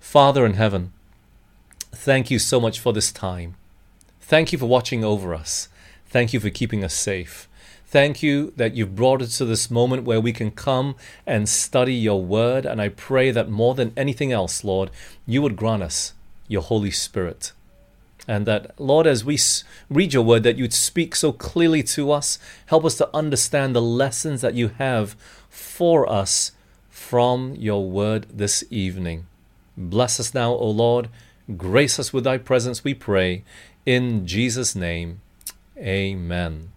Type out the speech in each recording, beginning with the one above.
Father in heaven, thank you so much for this time. Thank you for watching over us. Thank you for keeping us safe. Thank you that you've brought us to this moment where we can come and study your word. And I pray that more than anything else, Lord, you would grant us your Holy Spirit. And that, Lord, as we read your word, that you'd speak so clearly to us, help us to understand the lessons that you have for us from your word this evening. Bless us now, O Lord. Grace us with thy presence, we pray. In Jesus' name, amen.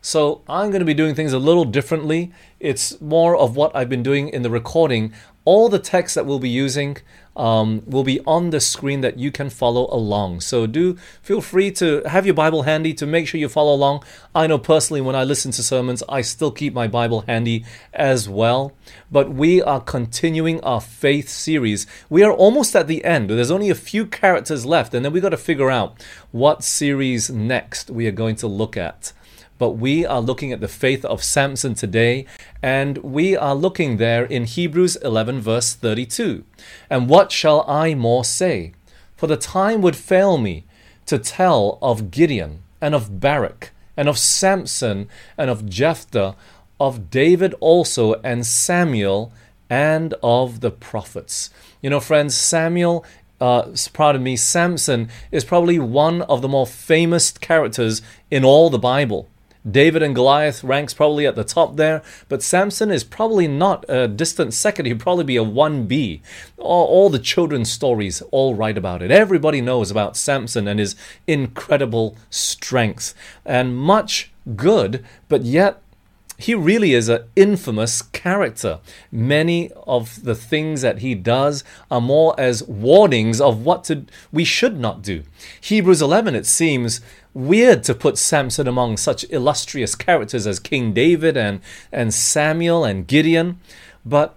So I'm going to be doing things a little differently. It's more of what I've been doing in the recording. All the text that we'll be using um, will be on the screen that you can follow along. So do feel free to have your Bible handy to make sure you follow along. I know personally when I listen to sermons, I still keep my Bible handy as well. But we are continuing our faith series. We are almost at the end. There's only a few characters left, and then we got to figure out what series next we are going to look at but we are looking at the faith of Samson today, and we are looking there in Hebrews 11, verse 32. And what shall I more say? For the time would fail me to tell of Gideon, and of Barak, and of Samson, and of Jephthah, of David also, and Samuel, and of the prophets. You know, friends, Samuel uh, pardon me, Samson is probably one of the more famous characters in all the Bible. David and Goliath ranks probably at the top there, but Samson is probably not a distant second. He'd probably be a 1B. All, all, the children's stories all write about it. Everybody knows about Samson and his incredible strength and much good, but yet he really is an infamous character. Many of the things that he does are more as warnings of what to, we should not do. Hebrews 11, it seems, weird to put Samson among such illustrious characters as King David and, and Samuel and Gideon, but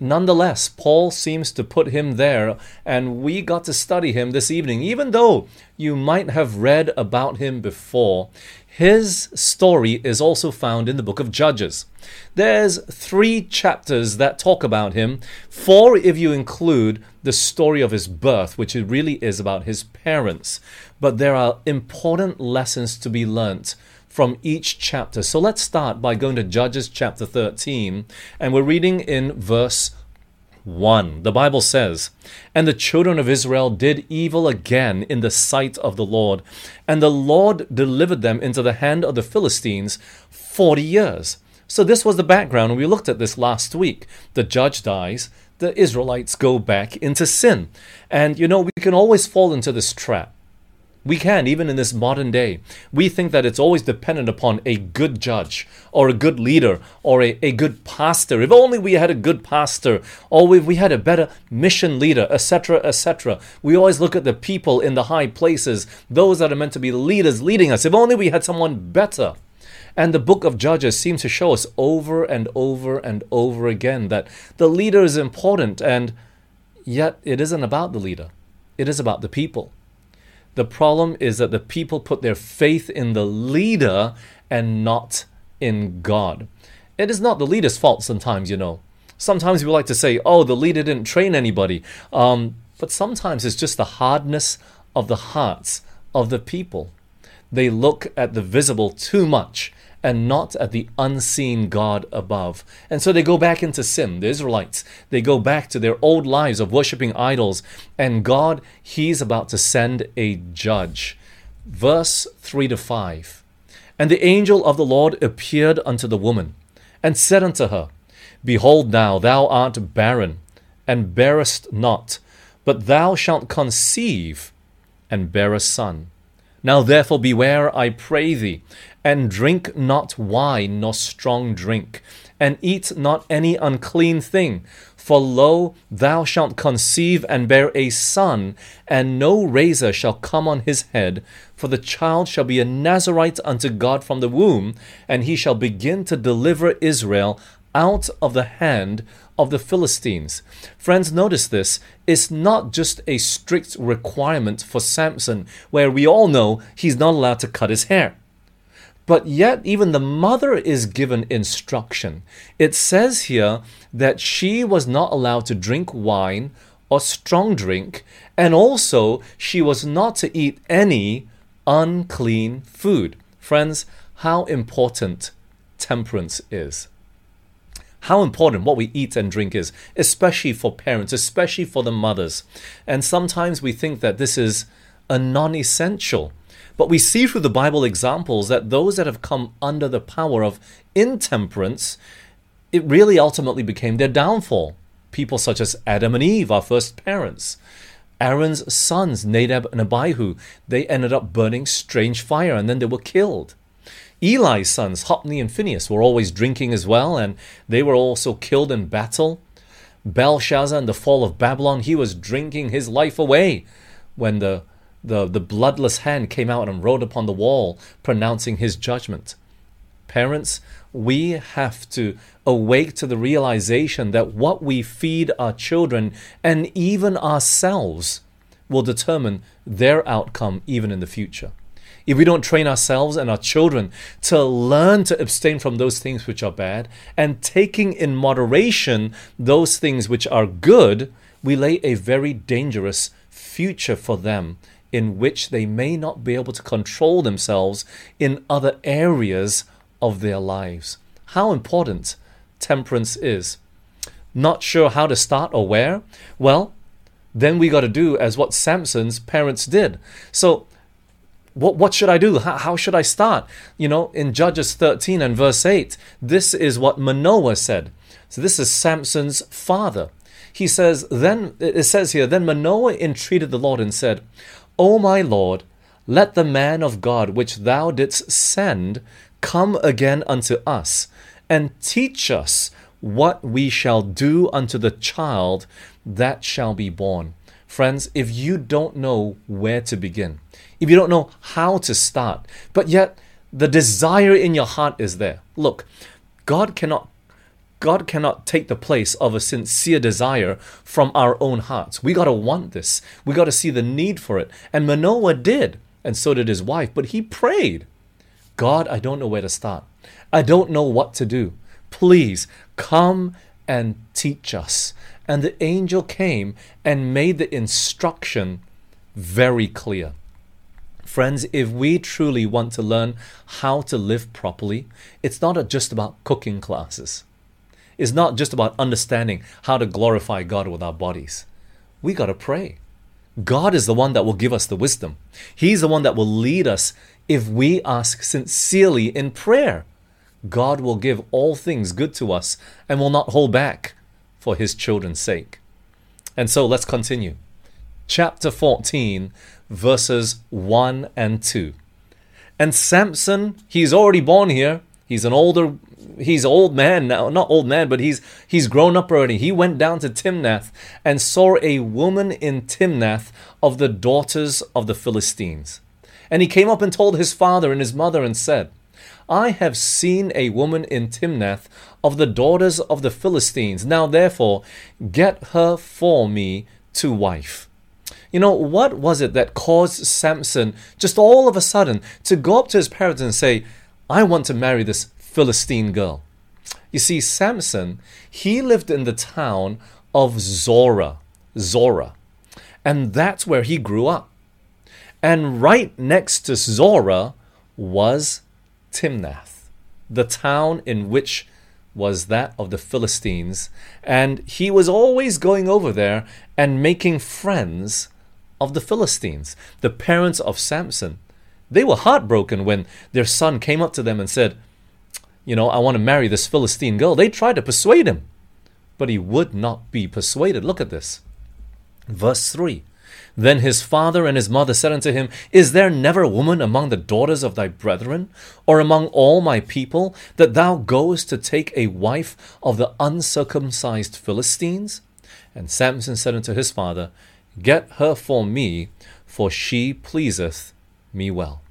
nonetheless, Paul seems to put him there, and we got to study him this evening. Even though you might have read about him before, his story is also found in the book of Judges. There's three chapters that talk about him, four if you include the story of his birth, which really is about his parents. But there are important lessons to be learnt from each chapter. So let's start by going to Judges chapter 13, and we're reading in verse 1. The Bible says, And the children of Israel did evil again in the sight of the Lord, and the Lord delivered them into the hand of the Philistines forty years. So this was the background, and we looked at this last week. The judge dies, the Israelites go back into sin. And you know, we can always fall into this trap we can, even in this modern day. We think that it's always dependent upon a good judge or a good leader or a, a good pastor. If only we had a good pastor or if we had a better mission leader, etc., etc. We always look at the people in the high places, those that are meant to be leaders leading us. If only we had someone better. And the book of Judges seems to show us over and over and over again that the leader is important, and yet it isn't about the leader, it is about the people. The problem is that the people put their faith in the leader and not in God. It is not the leader's fault sometimes, you know. Sometimes we like to say, oh, the leader didn't train anybody. Um, but sometimes it's just the hardness of the hearts of the people. They look at the visible too much and not at the unseen God above. And so they go back into sin, the Israelites. They go back to their old lives of worshiping idols. And God, He's about to send a judge. Verse 3 to 5. And the angel of the Lord appeared unto the woman, and said unto her, Behold, now thou art barren, and bearest not, but thou shalt conceive, and bear a son. Now therefore beware, I pray thee, and drink not wine nor strong drink, and eat not any unclean thing. For lo, thou shalt conceive and bear a son, and no razor shall come on his head, for the child shall be a Nazarite unto God from the womb, and he shall begin to deliver Israel out of the hand of the Philistines. Friends, notice this. It's not just a strict requirement for Samson, where we all know he's not allowed to cut his hair. But yet, even the mother is given instruction. It says here that she was not allowed to drink wine or strong drink, and also she was not to eat any unclean food. Friends, how important temperance is. How important what we eat and drink is, especially for parents, especially for the mothers. And sometimes we think that this is a non essential. But we see through the Bible examples that those that have come under the power of intemperance, it really ultimately became their downfall. People such as Adam and Eve, our first parents. Aaron's sons, Nadab and Abihu, they ended up burning strange fire and then they were killed. Eli's sons, Hophni and Phinehas, were always drinking as well, and they were also killed in battle. Belshazzar and the fall of Babylon, he was drinking his life away when the, the, the bloodless hand came out and wrote upon the wall, pronouncing his judgment. Parents, we have to awake to the realization that what we feed our children and even ourselves will determine their outcome even in the future. If we don't train ourselves and our children to learn to abstain from those things which are bad and taking in moderation those things which are good, we lay a very dangerous future for them in which they may not be able to control themselves in other areas of their lives. How important temperance is. Not sure how to start or where? Well, then we got to do as what Samson's parents did. So, what, what should I do? How, how should I start? You know, in Judges 13 and verse 8, this is what Manoah said. So, this is Samson's father. He says, then, it says here, then Manoah entreated the Lord and said, O my Lord, let the man of God which thou didst send come again unto us and teach us what we shall do unto the child that shall be born. Friends, if you don't know where to begin, if you don't know how to start, but yet the desire in your heart is there. Look, God cannot God cannot take the place of a sincere desire from our own hearts. We got to want this. We got to see the need for it. And Manoah did, and so did his wife, but he prayed. God, I don't know where to start. I don't know what to do. Please come and teach us. And the angel came and made the instruction very clear. Friends, if we truly want to learn how to live properly, it's not just about cooking classes. It's not just about understanding how to glorify God with our bodies. We got to pray. God is the one that will give us the wisdom. He's the one that will lead us if we ask sincerely in prayer. God will give all things good to us and will not hold back for his children's sake. And so let's continue. Chapter 14, verses 1 and 2. And Samson, he's already born here. He's an older he's old man now, not old man, but he's he's grown up already. He went down to Timnath and saw a woman in Timnath of the daughters of the Philistines. And he came up and told his father and his mother and said, I have seen a woman in Timnath of the daughters of the Philistines. Now, therefore, get her for me to wife. You know, what was it that caused Samson just all of a sudden to go up to his parents and say, I want to marry this Philistine girl? You see, Samson, he lived in the town of Zorah. Zorah. And that's where he grew up. And right next to Zorah was Timnath, the town in which was that of the Philistines, and he was always going over there and making friends of the Philistines, the parents of Samson. They were heartbroken when their son came up to them and said, You know, I want to marry this Philistine girl. They tried to persuade him, but he would not be persuaded. Look at this. Verse 3 then his father and his mother said unto him, Is there never a woman among the daughters of thy brethren, or among all my people, that thou goest to take a wife of the uncircumcised Philistines? And Samson said unto his father, Get her for me, for she pleaseth me well.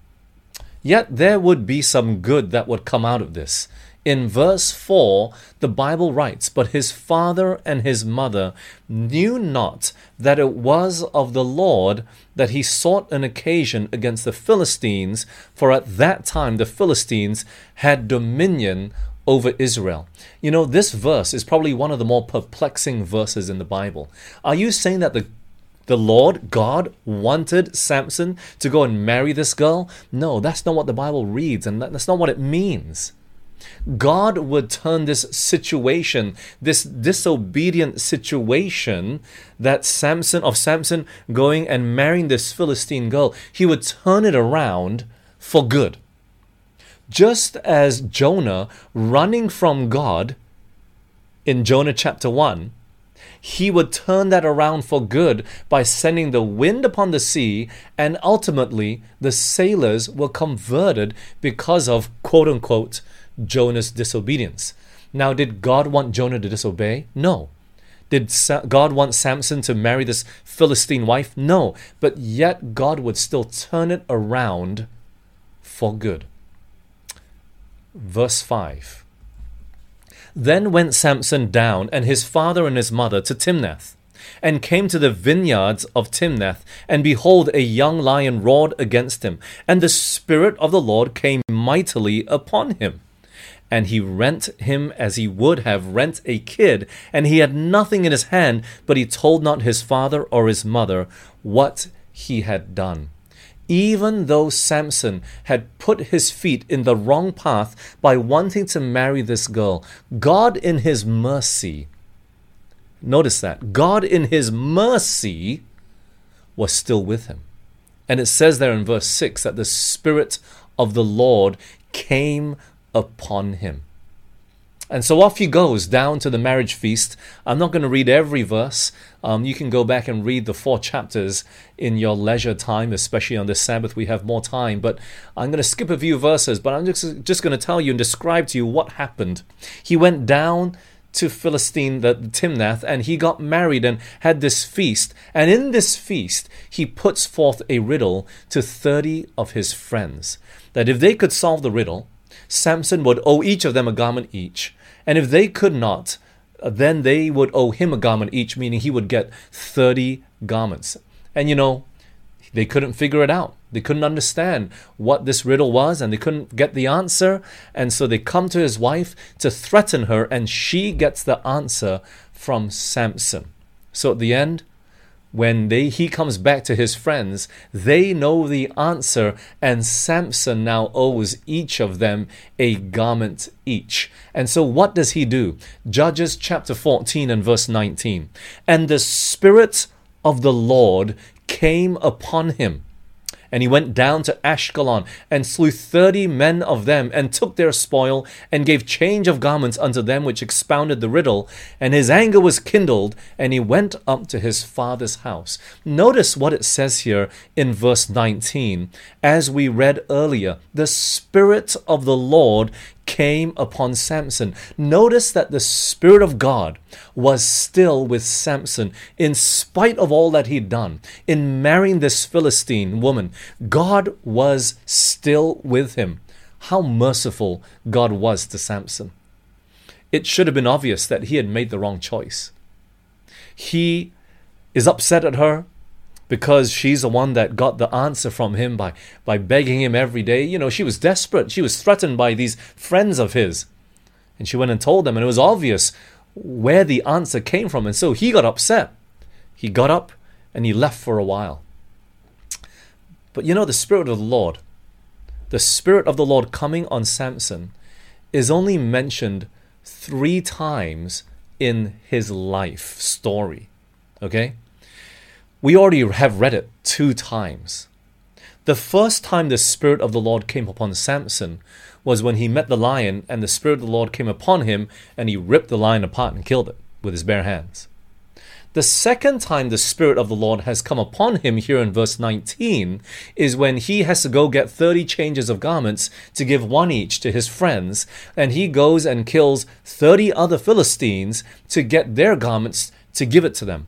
Yet there would be some good that would come out of this. In verse 4, the Bible writes, But his father and his mother knew not that it was of the Lord that he sought an occasion against the Philistines, for at that time the Philistines had dominion over Israel. You know, this verse is probably one of the more perplexing verses in the Bible. Are you saying that the the Lord God wanted Samson to go and marry this girl? No, that's not what the Bible reads, and that's not what it means. God would turn this situation, this disobedient situation that Samson of Samson going and marrying this Philistine girl, he would turn it around for good. Just as Jonah running from God in Jonah chapter 1, he would turn that around for good by sending the wind upon the sea, and ultimately the sailors were converted because of quote unquote Jonah's disobedience. Now, did God want Jonah to disobey? No. Did God want Samson to marry this Philistine wife? No. But yet, God would still turn it around for good. Verse 5 Then went Samson down, and his father and his mother, to Timnath, and came to the vineyards of Timnath, and behold, a young lion roared against him, and the Spirit of the Lord came mightily upon him and he rent him as he would have rent a kid, and he had nothing in his hand, but he told not his father or his mother what he had done. Even though Samson had put his feet in the wrong path by wanting to marry this girl, God in his mercy, notice that, God in his mercy was still with him. And it says there in verse 6 that the Spirit of the Lord came upon him. And so off he goes down to the marriage feast. I'm not going to read every verse. Um, you can go back and read the four chapters in your leisure time, especially on the Sabbath. We have more time. But I'm going to skip a few verses, but I'm just, just going to tell you and describe to you what happened. He went down to Philistine, the Timnath, and he got married and had this feast. And in this feast, he puts forth a riddle to 30 of his friends that if they could solve the riddle, Samson would owe each of them a garment each. And if they could not, then they would owe him a garment each, meaning he would get 30 garments. And you know, they couldn't figure it out. They couldn't understand what this riddle was and they couldn't get the answer. And so they come to his wife to threaten her, and she gets the answer from Samson. So at the end, when they he comes back to his friends, they know the answer, and Samson now owes each of them a garment each. And so what does he do? Judges chapter 14 and verse 19. And the Spirit of the Lord came upon him and he went down to Ashkelon and slew thirty men of them, and took their spoil, and gave change of garments unto them which expounded the riddle. And his anger was kindled, and he went up to his father's house. Notice what it says here in verse 19. As we read earlier, the Spirit of the Lord came upon Samson. Notice that the Spirit of God was still with Samson in spite of all that he'd done. In marrying this Philistine woman, God was still with him. How merciful God was to Samson. It should have been obvious that he had made the wrong choice. He is upset at her because she's the one that got the answer from him by, by begging him every day. You know, she was desperate. She was threatened by these friends of his. And she went and told them, and it was obvious where the answer came from. And so he got upset. He got up and he left for a while. But you know, the Spirit of the Lord, the Spirit of the Lord coming on Samson, is only mentioned three times in his life story. Okay? We already have read it two times. The first time the Spirit of the Lord came upon Samson was when he met the lion, and the Spirit of the Lord came upon him, and he ripped the lion apart and killed it with his bare hands. The second time the Spirit of the Lord has come upon him here in verse 19 is when he has to go get 30 changes of garments to give one each to his friends, and he goes and kills 30 other Philistines to get their garments to give it to them.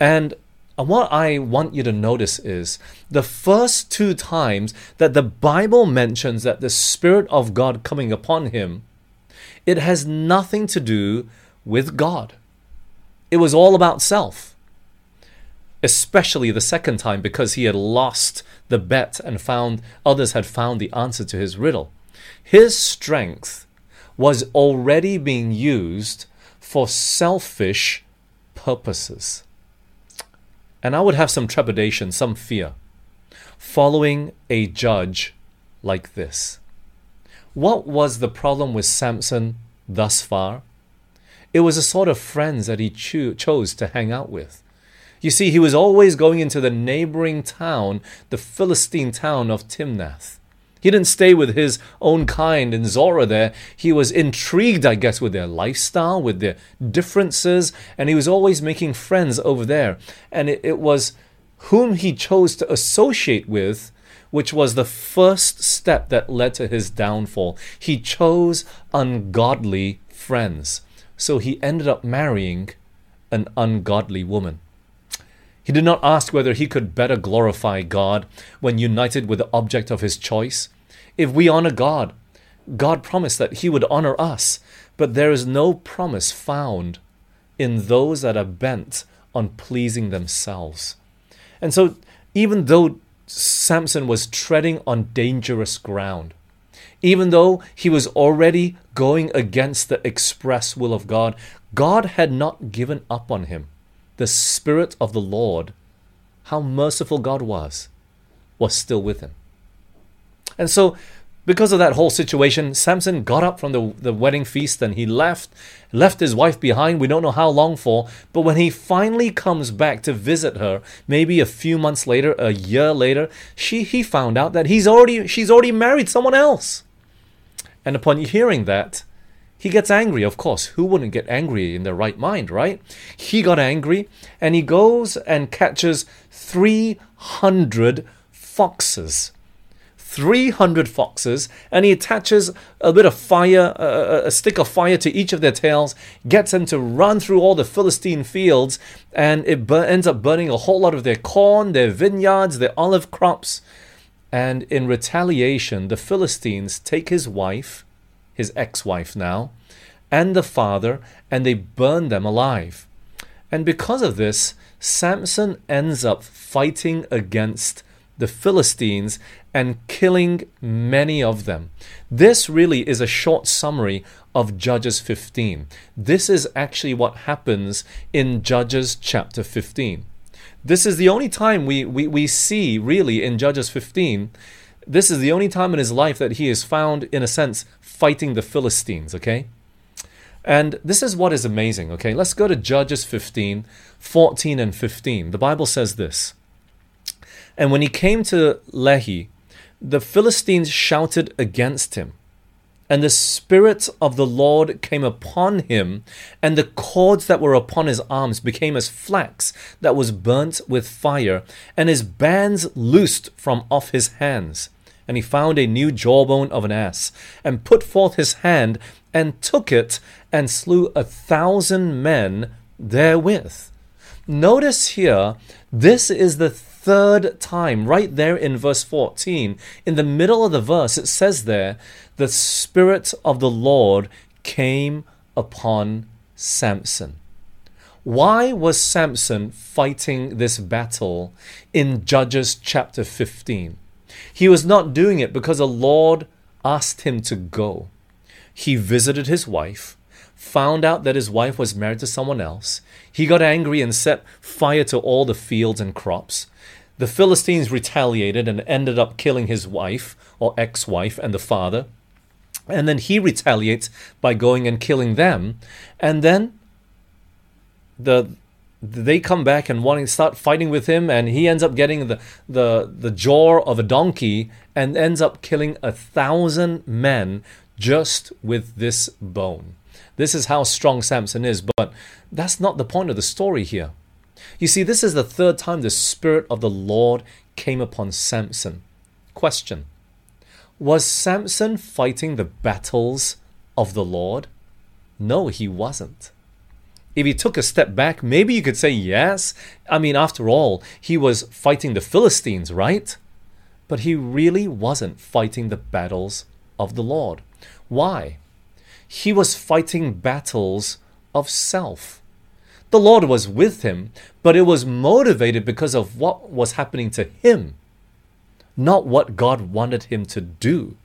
And and what I want you to notice is the first two times that the Bible mentions that the Spirit of God coming upon him, it has nothing to do with God. It was all about self. Especially the second time because he had lost the bet and found others had found the answer to his riddle. His strength was already being used for selfish purposes. And I would have some trepidation, some fear, following a judge like this. What was the problem with Samson thus far? It was a sort of friends that he cho- chose to hang out with. You see, he was always going into the neighboring town, the Philistine town of Timnath. He didn't stay with his own kind in Zorah there. He was intrigued, I guess, with their lifestyle, with their differences, and he was always making friends over there. And it, it was whom he chose to associate with which was the first step that led to his downfall. He chose ungodly friends. So he ended up marrying an ungodly woman. He did not ask whether he could better glorify God when united with the object of his choice. If we honor God, God promised that he would honor us, but there is no promise found in those that are bent on pleasing themselves. And so, even though Samson was treading on dangerous ground. Even though he was already going against the express will of God, God had not given up on him. The Spirit of the Lord, how merciful God was, was still with him. And so because of that whole situation, Samson got up from the, the wedding feast and he left, left his wife behind. We don't know how long for. But when he finally comes back to visit her, maybe a few months later, a year later, she he found out that he's already she's already married someone else. And upon hearing that, he gets angry, of course. Who wouldn't get angry in their right mind, right? He got angry and he goes and catches 300 foxes 300 foxes and he attaches a bit of fire, a, a, stick of fire to each of their tails, gets them to run through all the Philistine fields, and it bur- ends up burning a whole lot of their corn, their vineyards, their olive crops. And in retaliation, the Philistines take his wife, his ex wife now, and the father, and they burn them alive. And because of this, Samson ends up fighting against the Philistines and killing many of them. This really is a short summary of Judges 15. This is actually what happens in Judges chapter 15. This is the only time we, we, we see, really, in Judges 15. This is the only time in his life that he is found, in a sense, fighting the Philistines, okay? And this is what is amazing, okay? Let's go to Judges 15, 14 and 15. The Bible says this And when he came to Lehi, the Philistines shouted against him. And the Spirit of the Lord came upon him, and the cords that were upon his arms became as flax that was burnt with fire, and his bands loosed from off his hands. And he found a new jawbone of an ass, and put forth his hand, and took it, and slew a thousand men therewith. Notice here, this is the third time, right there in verse 14, in the middle of the verse, it says there, the Spirit of the Lord came upon Samson. Why was Samson fighting this battle in Judges chapter 15? He was not doing it because the Lord asked him to go. He visited his wife, found out that his wife was married to someone else. He got angry and set fire to all the fields and crops. The Philistines retaliated and ended up killing his wife or ex wife and the father. And then he retaliates by going and killing them. And then the they come back and wanting to start fighting with him and he ends up getting the, the, the jaw of a donkey and ends up killing a thousand men just with this bone. This is how strong Samson is, but that's not the point of the story here. You see, this is the third time the Spirit of the Lord came upon Samson. Question Was Samson fighting the battles of the Lord? No, he wasn't. If he took a step back, maybe you could say yes. I mean, after all, he was fighting the Philistines, right? But he really wasn't fighting the battles of the Lord. Why? He was fighting battles of self. The Lord was with him, but it was motivated because of what was happening to him, not what God wanted him to do.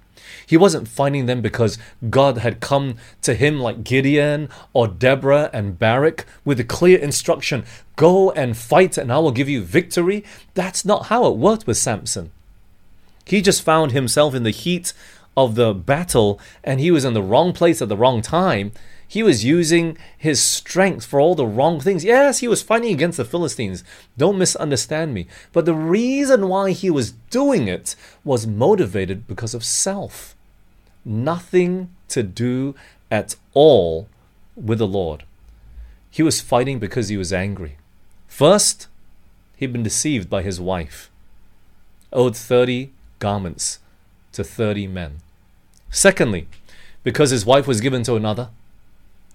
He wasn't fighting them because God had come to him like Gideon or Deborah and Barak with a clear instruction go and fight and I will give you victory. That's not how it worked with Samson. He just found himself in the heat of the battle and he was in the wrong place at the wrong time. He was using his strength for all the wrong things. Yes, he was fighting against the Philistines. Don't misunderstand me. But the reason why he was doing it was motivated because of self. Nothing to do at all with the Lord. He was fighting because he was angry. First, he'd been deceived by his wife, owed 30 garments to 30 men. Secondly, because his wife was given to another.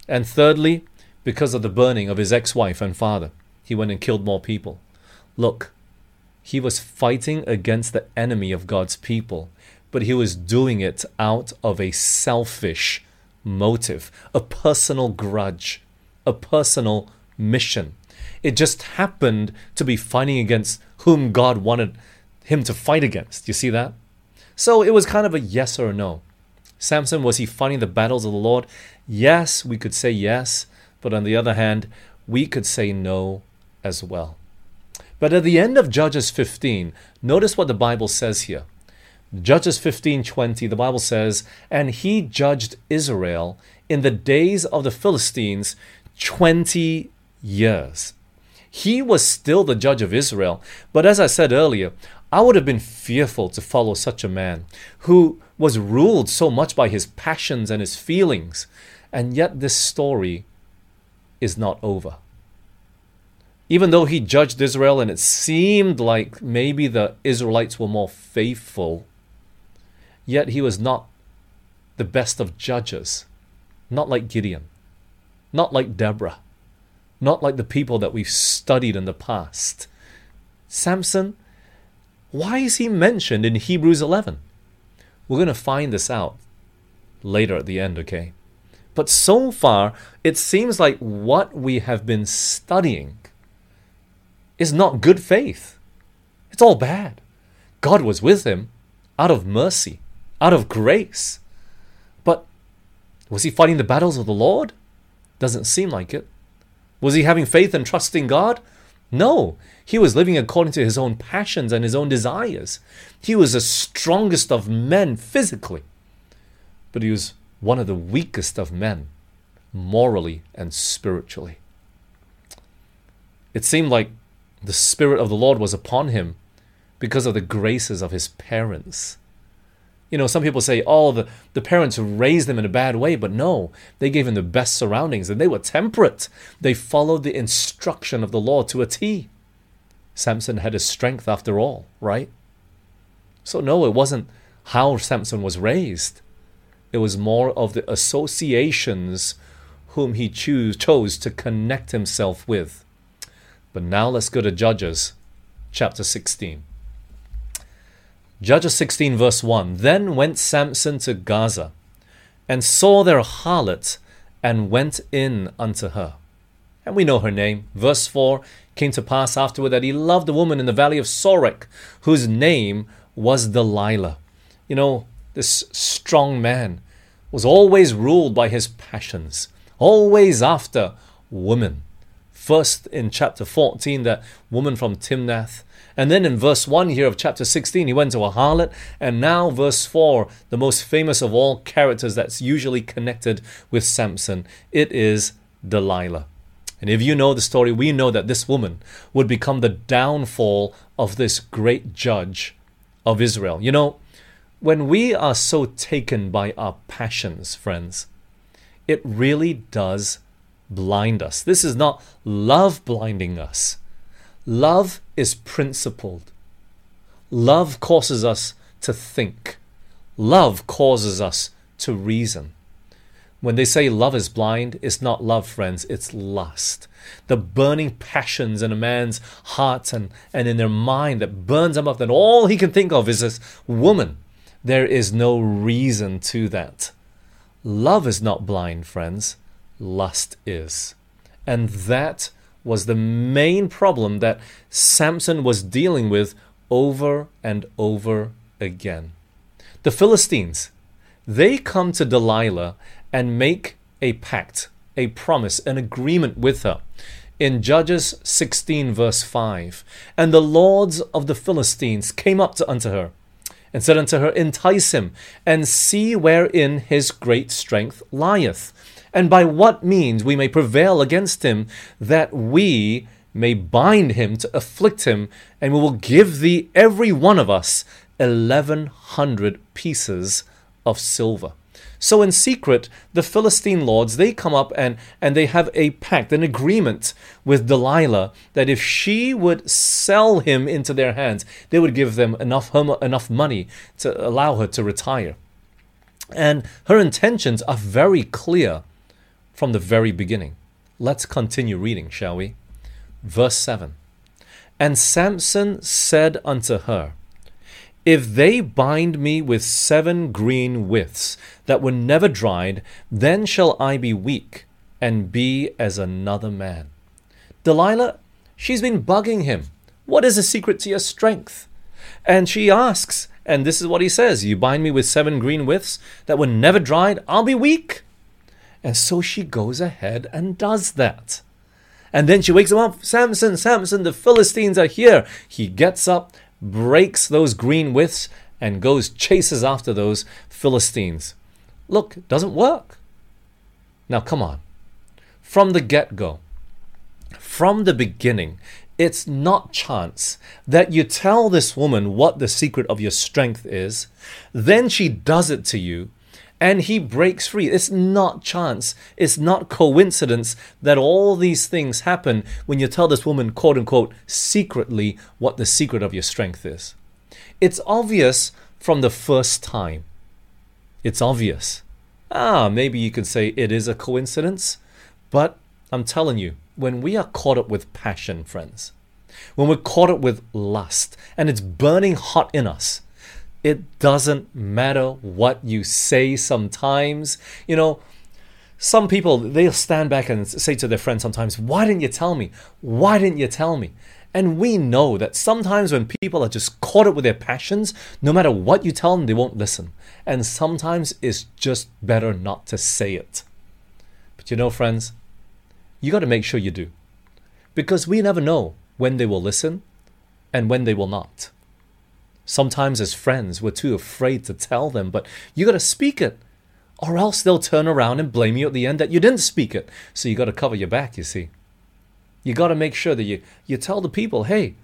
And thirdly, because of the burning of his ex wife and father, he went and killed more people. Look, he was fighting against the enemy of God's people, but he was doing it out of a selfish motive, a personal grudge, a personal mission. It just happened to be fighting against whom God wanted him to fight against. You see that? So it was kind of a yes or a no. Samson, was he fighting the battles of the Lord? Yes, we could say yes, but on the other hand, we could say no as well. But at the end of Judges 15, notice what the Bible says here. Judges 15:20 the Bible says, "And he judged Israel in the days of the Philistines 20 years." He was still the judge of Israel, but as I said earlier, I would have been fearful to follow such a man who was ruled so much by his passions and his feelings. And yet, this story is not over. Even though he judged Israel and it seemed like maybe the Israelites were more faithful, yet he was not the best of judges. Not like Gideon, not like Deborah, not like the people that we've studied in the past. Samson, why is he mentioned in Hebrews 11? We're going to find this out later at the end, okay? But so far, it seems like what we have been studying is not good faith. It's all bad. God was with him out of mercy, out of grace. But was he fighting the battles of the Lord? Doesn't seem like it. Was he having faith and trusting God? No, he was living according to his own passions and his own desires. He was the strongest of men physically, but he was one of the weakest of men morally and spiritually. It seemed like the Spirit of the Lord was upon him because of the graces of his parents. You know, some people say, oh, the, the parents raised him in a bad way, but no, they gave him the best surroundings and they were temperate. They followed the instruction of the Lord to a T. Samson had his strength after all, right? So, no, it wasn't how Samson was raised. It was more of the associations whom he choose, chose to connect himself with. But now let's go to Judges chapter 16. Judges 16, verse 1 Then went Samson to Gaza, and saw their harlot, and went in unto her. And we know her name. Verse 4 came to pass afterward that he loved a woman in the valley of Sorek, whose name was Delilah. You know, this strong man was always ruled by his passions, always after women. First in chapter 14, that woman from Timnath. And then in verse 1 here of chapter 16, he went to a harlot. And now, verse 4, the most famous of all characters that's usually connected with Samson, it is Delilah. And if you know the story, we know that this woman would become the downfall of this great judge of Israel. You know, when we are so taken by our passions, friends, it really does blind us. This is not love blinding us. Love is principled. Love causes us to think. Love causes us to reason. When they say love is blind, it's not love, friends, it's lust. The burning passions in a man's heart and, and in their mind that burns him up, that all he can think of is this woman. There is no reason to that. Love is not blind, friends. Lust is. And that was the main problem that Samson was dealing with over and over again. The Philistines, they come to Delilah and make a pact, a promise, an agreement with her. In Judges 16, verse 5, and the lords of the Philistines came up to unto her and said unto her, Entice him, and see wherein his great strength lieth, and by what means we may prevail against him, that we may bind him to afflict him, and we will give thee every one of us eleven hundred pieces of silver. So in secret, the Philistine lords, they come up and, and they have a pact, an agreement with Delilah that if she would sell him into their hands, they would give them enough, enough money to allow her to retire. And her intentions are very clear from the very beginning. Let's continue reading, shall we? Verse 7 And Samson said unto her, if they bind me with seven green withs that were never dried, then shall I be weak and be as another man. Delilah, she's been bugging him. What is the secret to your strength? And she asks, and this is what he says You bind me with seven green withs that were never dried, I'll be weak. And so she goes ahead and does that. And then she wakes him up Samson, Samson, the Philistines are here. He gets up breaks those green withs and goes chases after those Philistines. Look, doesn't work. Now, come on. From the get go, from the beginning, it's not chance that you tell this woman what the secret of your strength is, then she does it to you, and he breaks free. It's not chance. It's not coincidence that all these things happen when you tell this woman, quote unquote, secretly what the secret of your strength is. It's obvious from the first time. It's obvious. Ah, maybe you could say it is a coincidence, but I'm telling you, when we are caught up with passion, friends, when we're caught up with lust and it's burning hot in us, it doesn't matter what you say sometimes. You know, some people, they'll stand back and say to their friends sometimes, Why didn't you tell me? Why didn't you tell me? And we know that sometimes when people are just caught up with their passions, no matter what you tell them, they won't listen. And sometimes it's just better not to say it. But you know, friends, you got to make sure you do. Because we never know when they will listen and when they will not. Sometimes, as friends, we're too afraid to tell them, but you got to speak it, or else they'll turn around and blame you at the end that you didn't speak it. So you got to cover your back, you see. You got to make sure that you, you tell the people, hey,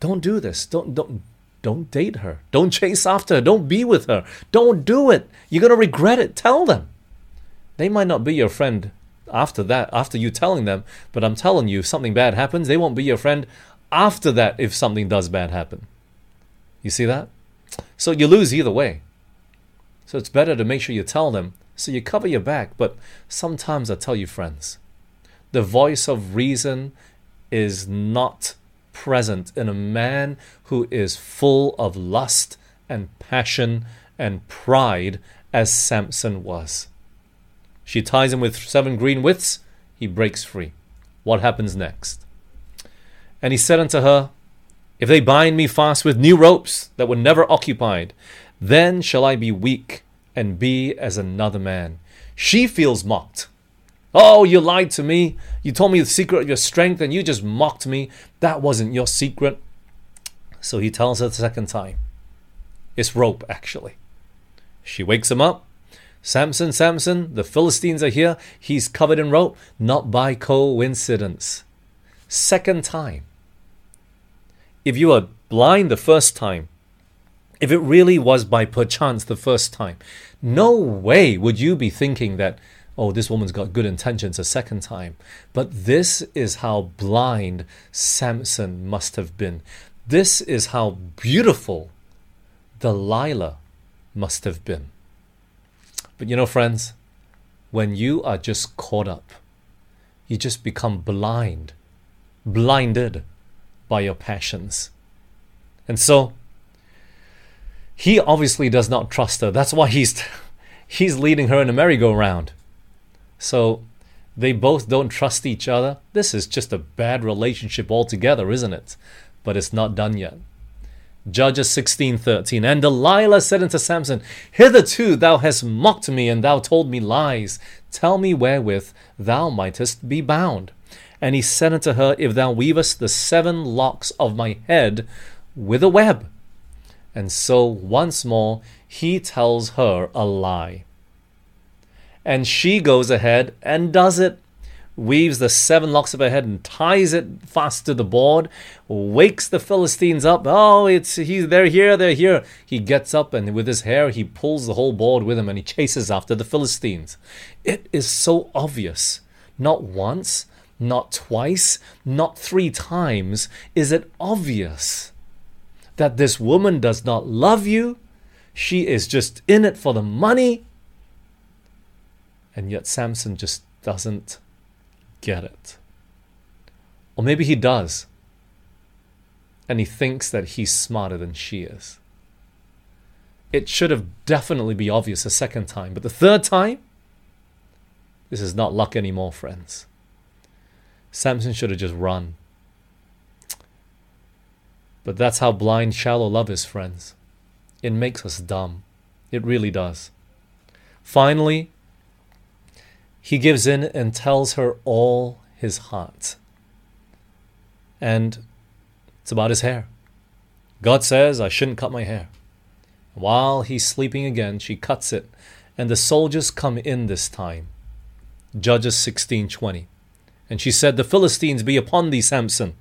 don't do this. Don't, don't, don't date her. Don't chase after her. Don't be with her. Don't do it. You're to regret it. Tell them. They might not be your friend after that, after you telling them, but I'm telling you, if something bad happens, they won't be your friend after that if something does bad happen. You see that? So you lose either way. So it's better to make sure you tell them so you cover your back. But sometimes I tell you, friends, the voice of reason is not present in a man who is full of lust and passion and pride as Samson was. She ties him with seven green withs, he breaks free. What happens next? And he said unto her, if they bind me fast with new ropes that were never occupied, then shall I be weak and be as another man. She feels mocked. Oh, you lied to me. You told me the secret of your strength and you just mocked me. That wasn't your secret. So he tells her the second time. It's rope, actually. She wakes him up. Samson, Samson, the Philistines are here. He's covered in rope, not by coincidence. Second time if you were blind the first time, if it really was by perchance the first time, no way would you be thinking that, oh, this woman's got good intentions a second time. But this is how blind Samson must have been. This is how beautiful Delilah must have been. But you know, friends, when you are just caught up, you just become blind, blinded by your passions. And so he obviously does not trust her. That's why he's he's leading her in a merry-go-round. So they both don't trust each other. This is just a bad relationship altogether, isn't it? But it's not done yet. Judges 16:13 And Delilah said unto Samson, Hitherto thou hast mocked me, and thou told me lies. Tell me wherewith thou mightest be bound. And he said unto her, If thou weavest the seven locks of my head with a web. And so once more he tells her a lie. And she goes ahead and does it weaves the seven locks of her head and ties it fast to the board, wakes the Philistines up. Oh, it's he's they're here, they're here. He gets up and with his hair he pulls the whole board with him and he chases after the Philistines. It is so obvious. Not once, not twice, not three times is it obvious that this woman does not love you. She is just in it for the money. And yet Samson just doesn't get it. Or maybe he does. And he thinks that he's smarter than she is. It should have definitely be obvious a second time, but the third time, this is not luck anymore, friends. Samson should have just run. But that's how blind, shallow love is, friends. It makes us dumb. It really does. Finally, he gives in and tells her all his heart. And it's about his hair. God says, I shouldn't cut my hair. While he's sleeping again, she cuts it, and the soldiers come in this time. Judges 16:20. And she said, The Philistines be upon thee, Samson.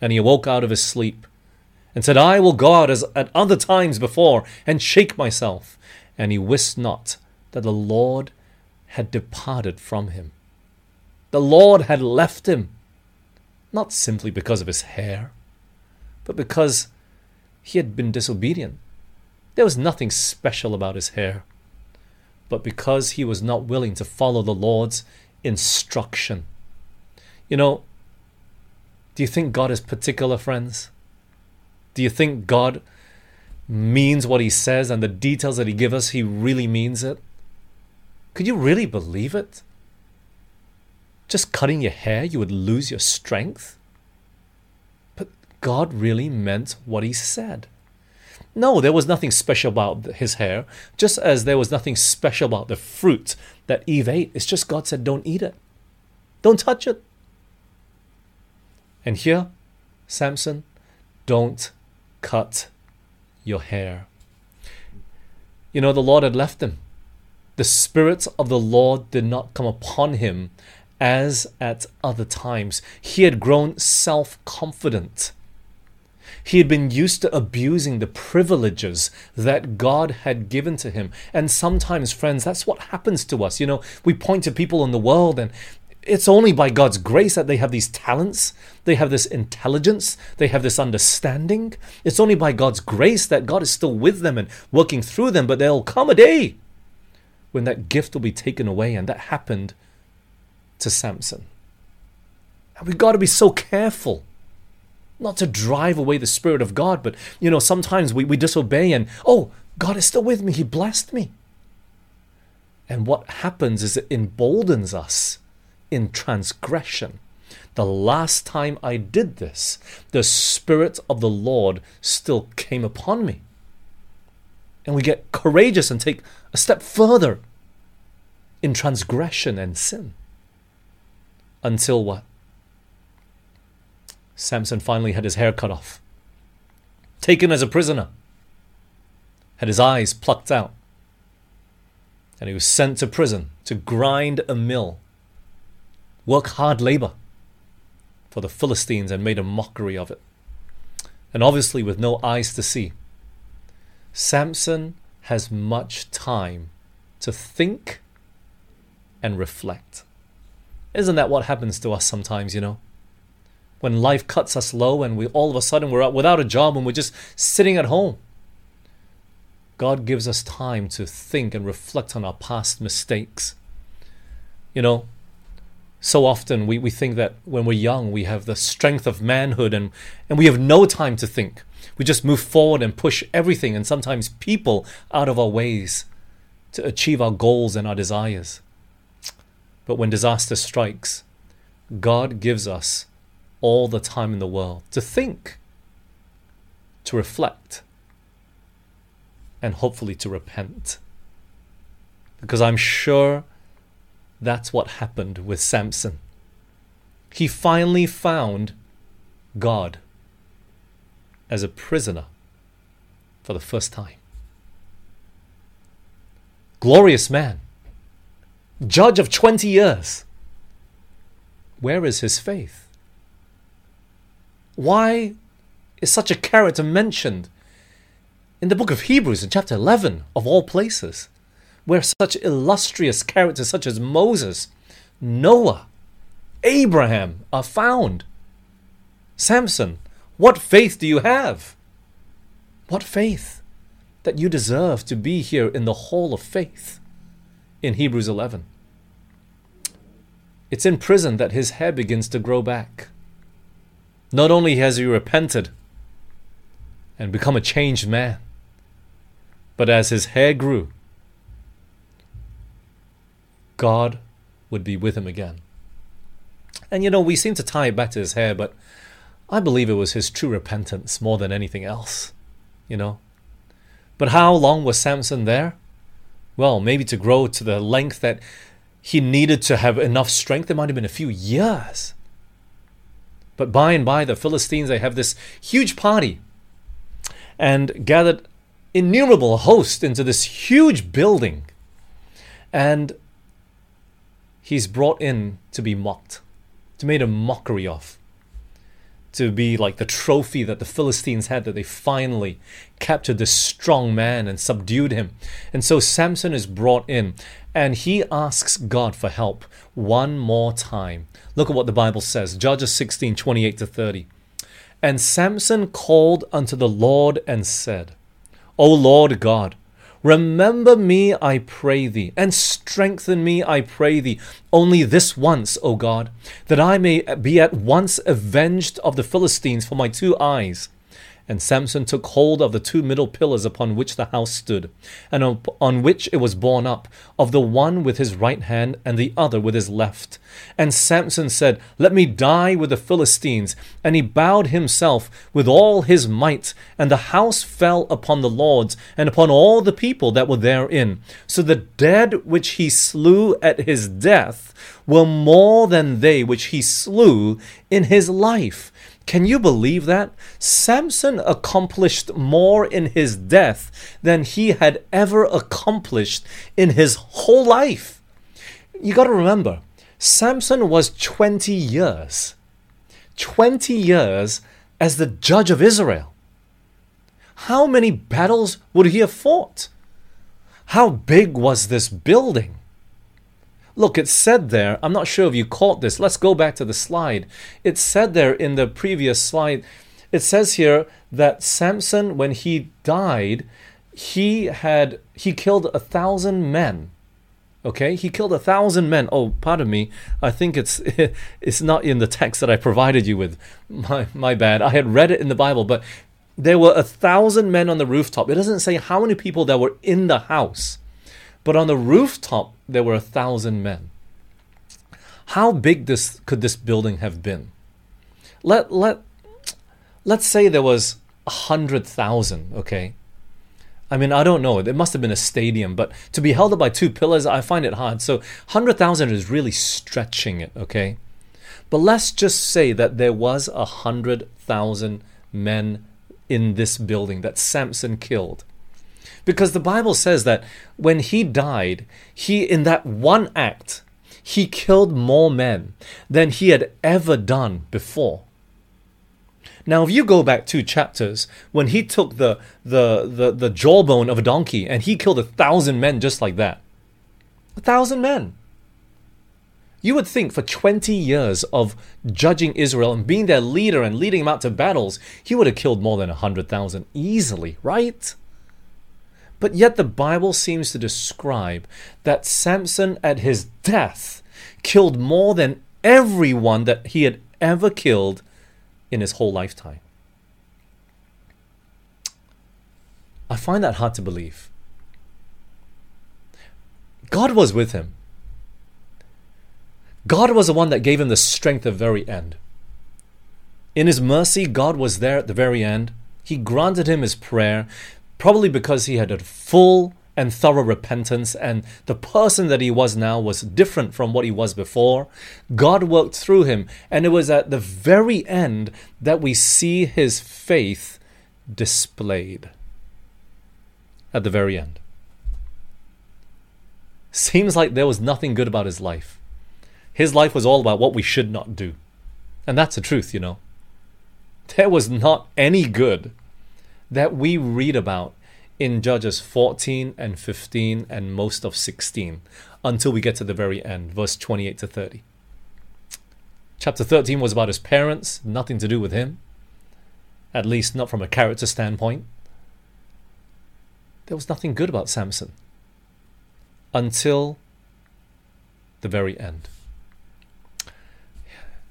And he awoke out of his sleep, and said, I will guard as at other times before, and shake myself. And he wist not that the Lord had departed from him. The Lord had left him, not simply because of his hair, but because he had been disobedient. There was nothing special about his hair, but because he was not willing to follow the Lord's instruction. You know, do you think God is particular, friends? Do you think God means what he says and the details that he gives us, he really means it? Could you really believe it? Just cutting your hair, you would lose your strength? But God really meant what He said. No, there was nothing special about his hair, just as there was nothing special about the fruit that Eve ate. It's just God said, don't eat it, don't touch it. And here, Samson, don't cut your hair. You know, the Lord had left him the Spirit of the Lord did not come upon him as at other times. He had grown self confident. He had been used to abusing the privileges that God had given to him. And sometimes, friends, that's what happens to us. You know, we point to people in the world and it's only by God's grace that they have these talents, they have this intelligence, they have this understanding. It's only by God's grace that God is still with them and working through them, but there'll come a day when that gift will be taken away. And that happened to Samson. And we've got to be so careful not to drive away the Spirit of God, but you know, sometimes we, we disobey and, oh, God is still with me. He blessed me. And what happens is it emboldens us in transgression. The last time I did this, the Spirit of the Lord still came upon me. And we get courageous and take a step further in transgression and sin. Until what? Samson finally had his hair cut off, taken as a prisoner, had his eyes plucked out, and he was sent to prison to grind a mill, work hard labor for the Philistines and made a mockery of it. And obviously, with no eyes to see, Samson has much time to think and reflect. Isn't that what happens to us sometimes, you know? When life cuts us low and we all of a sudden we're without a job and we're just sitting at home. God gives us time to think and reflect on our past mistakes. You know, so often we, we think that when we're young we have the strength of manhood and, and we have no time to think. We just move forward and push everything and sometimes people out of our ways to achieve our goals and our desires. But when disaster strikes, God gives us all the time in the world to think, to reflect and hopefully to repent. Because I'm sure that's what happened with Samson. He finally found God as a prisoner for the first time. Glorious man, judge of 20 years. Where is his faith? Why is such a character mentioned in the book of Hebrews in chapter 11, of all places, where such illustrious characters such as Moses, Noah, Abraham are found? Samson, what faith do you have? What faith that you deserve to be here in the hall of faith in Hebrews 11? It's in prison that his hair begins to grow back. Not only has he repented and become a changed man, but as his hair grew, God would be with him again. And you know, we seem to tie it back to his hair, but I believe it was his true repentance more than anything else, you know. But how long was Samson there? Well, maybe to grow to the length that he needed to have enough strength, it might have been a few years. But by and by, the Philistines, they have this huge party and gathered innumerable hosts into this huge building. And he's brought in to be mocked, to made a mockery of, to be like the trophy that the Philistines had that they finally captured this strong man and subdued him. And so Samson is brought in and he asks God for help one more time. Look at what the Bible says Judges 16 28 to 30. And Samson called unto the Lord and said, O Lord God, remember me, I pray thee, and strengthen me, I pray thee, only this once, O God, that I may be at once avenged of the Philistines for my two eyes. And Samson took hold of the two middle pillars upon which the house stood, and on which it was borne up, of the one with his right hand, and the other with his left. And Samson said, Let me die with the Philistines. And he bowed himself with all his might, and the house fell upon the lords, and upon all the people that were therein. So the dead which he slew at his death were more than they which he slew in his life. Can you believe that? Samson accomplished more in his death than he had ever accomplished in his whole life. You got to remember, Samson was 20 years. 20 years as the judge of Israel. How many battles would he have fought? How big was this building? Look, it said there, I'm not sure if you caught this. Let's go back to the slide. It said there in the previous slide, it says here that Samson, when he died, he had he killed a thousand men. Okay, he killed a thousand men. Oh, pardon me. I think it's it's not in the text that I provided you with. My my bad. I had read it in the Bible, but there were a thousand men on the rooftop. It doesn't say how many people that were in the house. But on the rooftop, there were a thousand men. How big this could this building have been? Let let let's say there was a hundred thousand. Okay, I mean I don't know. It must have been a stadium, but to be held up by two pillars, I find it hard. So hundred thousand is really stretching it. Okay, but let's just say that there was a hundred thousand men in this building that Samson killed. Because the Bible says that when he died, he, in that one act, he killed more men than he had ever done before. Now, if you go back two chapters, when he took the, the, the, the jawbone of a donkey and he killed a thousand men just like that, a thousand men. You would think for 20 years of judging Israel and being their leader and leading them out to battles, he would have killed more than 100,000 easily, right? But yet the Bible seems to describe that Samson at his death killed more than everyone that he had ever killed in his whole lifetime. I find that hard to believe. God was with him. God was the one that gave him the strength at the very end. In his mercy, God was there at the very end He granted him his prayer, probably because he had a full and thorough repentance, and the person that he was now was different from what he was before. God worked through him, and it was at the very end that we see his faith displayed. At the very end. Seems like there was nothing good about his life. His life was all about what we should not do. And that's the truth, you know. There was not any good that we read about in Judges 14 and 15 and most of 16 until we get to the very end, verse 28 to 30. Chapter 13 was about his parents, nothing to do with him, at least not from a character standpoint. There was nothing good about Samson until the very end.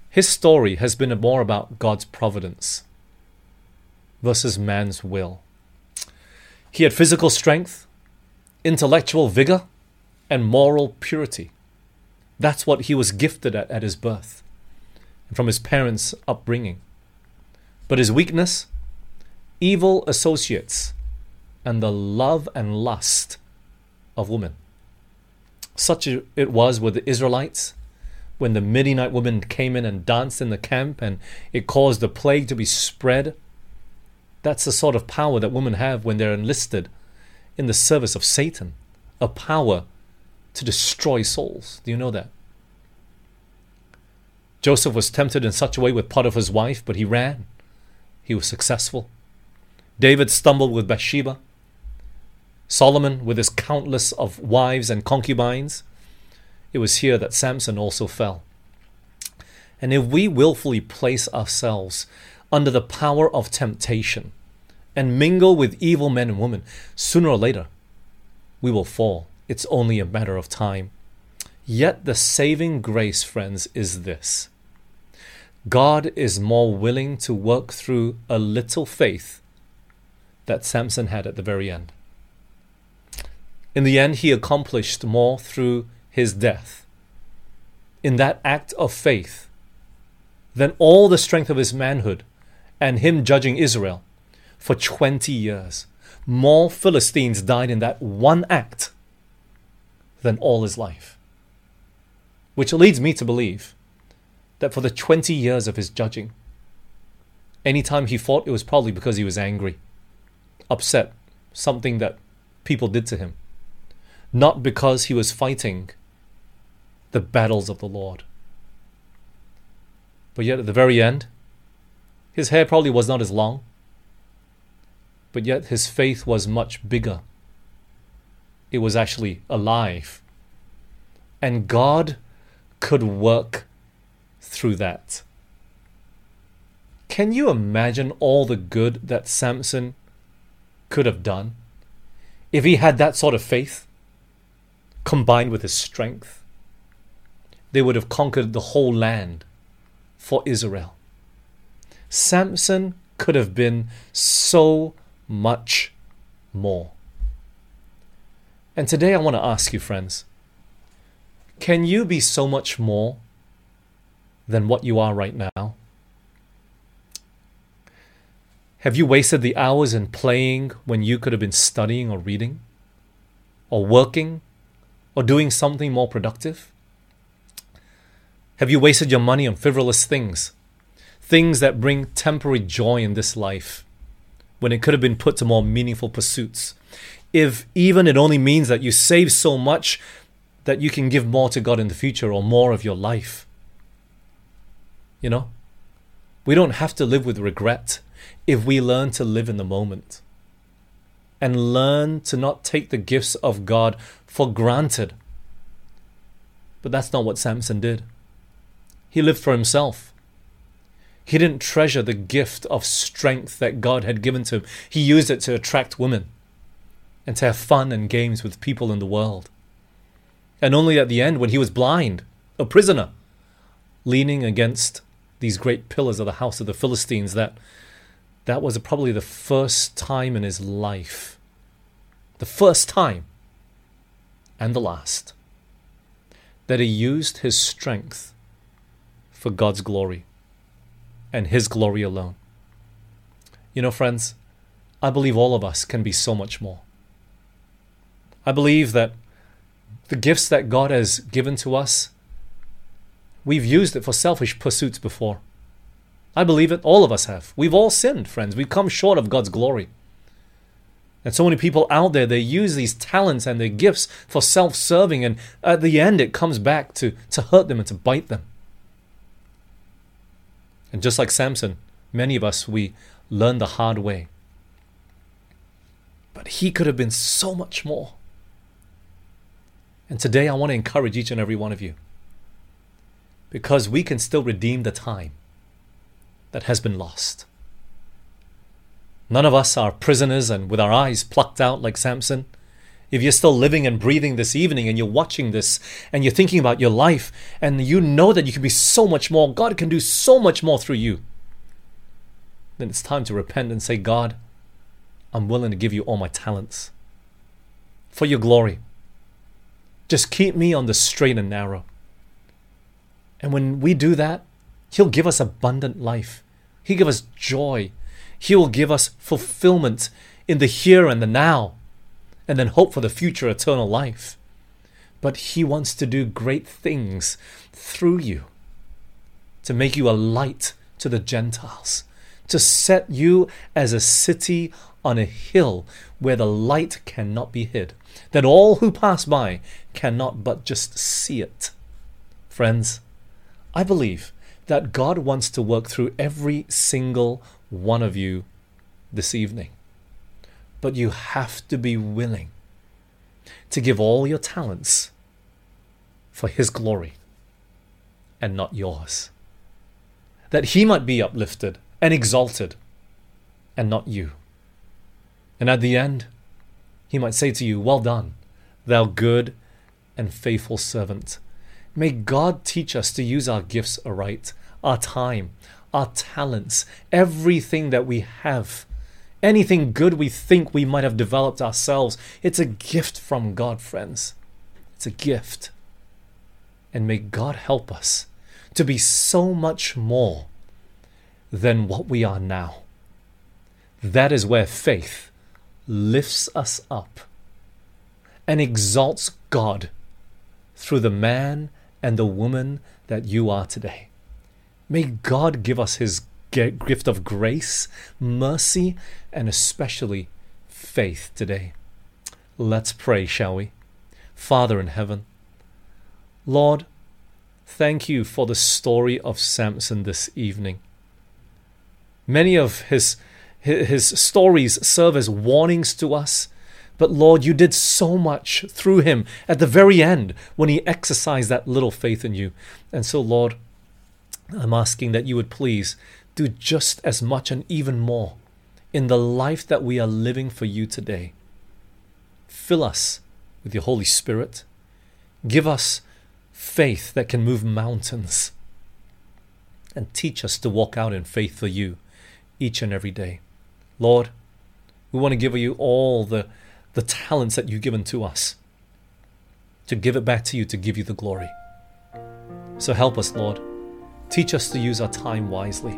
His story has been more about God's providence versus man's will. He had physical strength, intellectual vigor, and moral purity. That's what he was gifted at at his birth and from his parents' upbringing. But his weakness, evil associates, and the love and lust of women. Such it was with the Israelites when the Midianite women came in and danced in the camp and it caused the plague to be spread that's the sort of power that women have when they're enlisted in the service of Satan, a power to destroy souls. Do you know that? Joseph was tempted in such a way with Potiphar's wife, but he ran. He was successful. David stumbled with Bathsheba. Solomon with his countless of wives and concubines. It was here that Samson also fell. And if we willfully place ourselves under the power of temptation and mingle with evil men and women, sooner or later we will fall. It's only a matter of time. Yet the saving grace, friends, is this God is more willing to work through a little faith that Samson had at the very end. In the end, he accomplished more through his death. In that act of faith, than all the strength of his manhood and him judging Israel for 20 years. More Philistines died in that one act than all his life. Which leads me to believe that for the 20 years of his judging, anytime he fought, it was probably because he was angry, upset, something that people did to him, not because he was fighting the battles of the Lord. But yet, at the very end, his hair probably was not as long, but yet his faith was much bigger. It was actually alive. And God could work through that. Can you imagine all the good that Samson could have done if he had that sort of faith combined with his strength? They would have conquered the whole land for Israel. Samson could have been so much more. And today I want to ask you, friends, can you be so much more than what you are right now? Have you wasted the hours in playing when you could have been studying or reading, or working, or doing something more productive? Have you wasted your money on frivolous things things that bring temporary joy in this life when it could have been put to more meaningful pursuits. If even it only means that you save so much that you can give more to God in the future or more of your life. You know? We don't have to live with regret if we learn to live in the moment and learn to not take the gifts of God for granted. But that's not what Samson did. He lived for himself. He didn't treasure the gift of strength that God had given to him. He used it to attract women and to have fun and games with people in the world. And only at the end, when he was blind, a prisoner, leaning against these great pillars of the house of the Philistines, that that was probably the first time in his life, the first time and the last, that he used his strength for God's glory and His glory alone. You know, friends, I believe all of us can be so much more. I believe that the gifts that God has given to us, we've used it for selfish pursuits before. I believe it, all of us have. We've all sinned, friends. We've come short of God's glory. And so many people out there, they use these talents and their gifts for self serving, and at the end, it comes back to, to hurt them and to bite them. And just like Samson, many of us, we learn the hard way. But he could have been so much more. And today, I want to encourage each and every one of you because we can still redeem the time that has been lost. None of us are prisoners and with our eyes plucked out like Samson. If you're still living and breathing this evening and you're watching this and you're thinking about your life and you know that you can be so much more, God can do so much more through you, then it's time to repent and say, God, I'm willing to give you all my talents for your glory. Just keep me on the straight and narrow. And when we do that, He'll give us abundant life. He'll give us joy. He will give us fulfillment in the here and the now, and then hope for the future eternal life. But He wants to do great things through you to make you a light to the Gentiles, to set you as a city on a hill where the light cannot be hid, that all who pass by cannot but just see it. Friends, I believe that God wants to work through every single one of you this evening. But you have to be willing to give all your talents for His glory and not yours. That He might be uplifted and exalted and not you. And at the end, He might say to you, Well done, thou good and faithful servant. May God teach us to use our gifts aright, our time, our talents, everything that we have, anything good we think we might have developed ourselves. It's a gift from God, friends. It's a gift. And may God help us to be so much more than what we are now. That is where faith lifts us up and exalts God through the man and the woman that you are today. May God give us His gift of grace, mercy, and especially faith today. Let's pray, shall we? Father in heaven, Lord, thank you for the story of Samson this evening. Many of his, his stories serve as warnings to us, but Lord, you did so much through him at the very end when he exercised that little faith in you. And so, Lord, I'm asking that you would please do just as much and even more in the life that we are living for you today. Fill us with your Holy Spirit. Give us faith that can move mountains. And teach us to walk out in faith for you each and every day. Lord, we want to give you all the, the talents that you've given to us, to give it back to you, to give you the glory. So help us, Lord Teach us to use our time wisely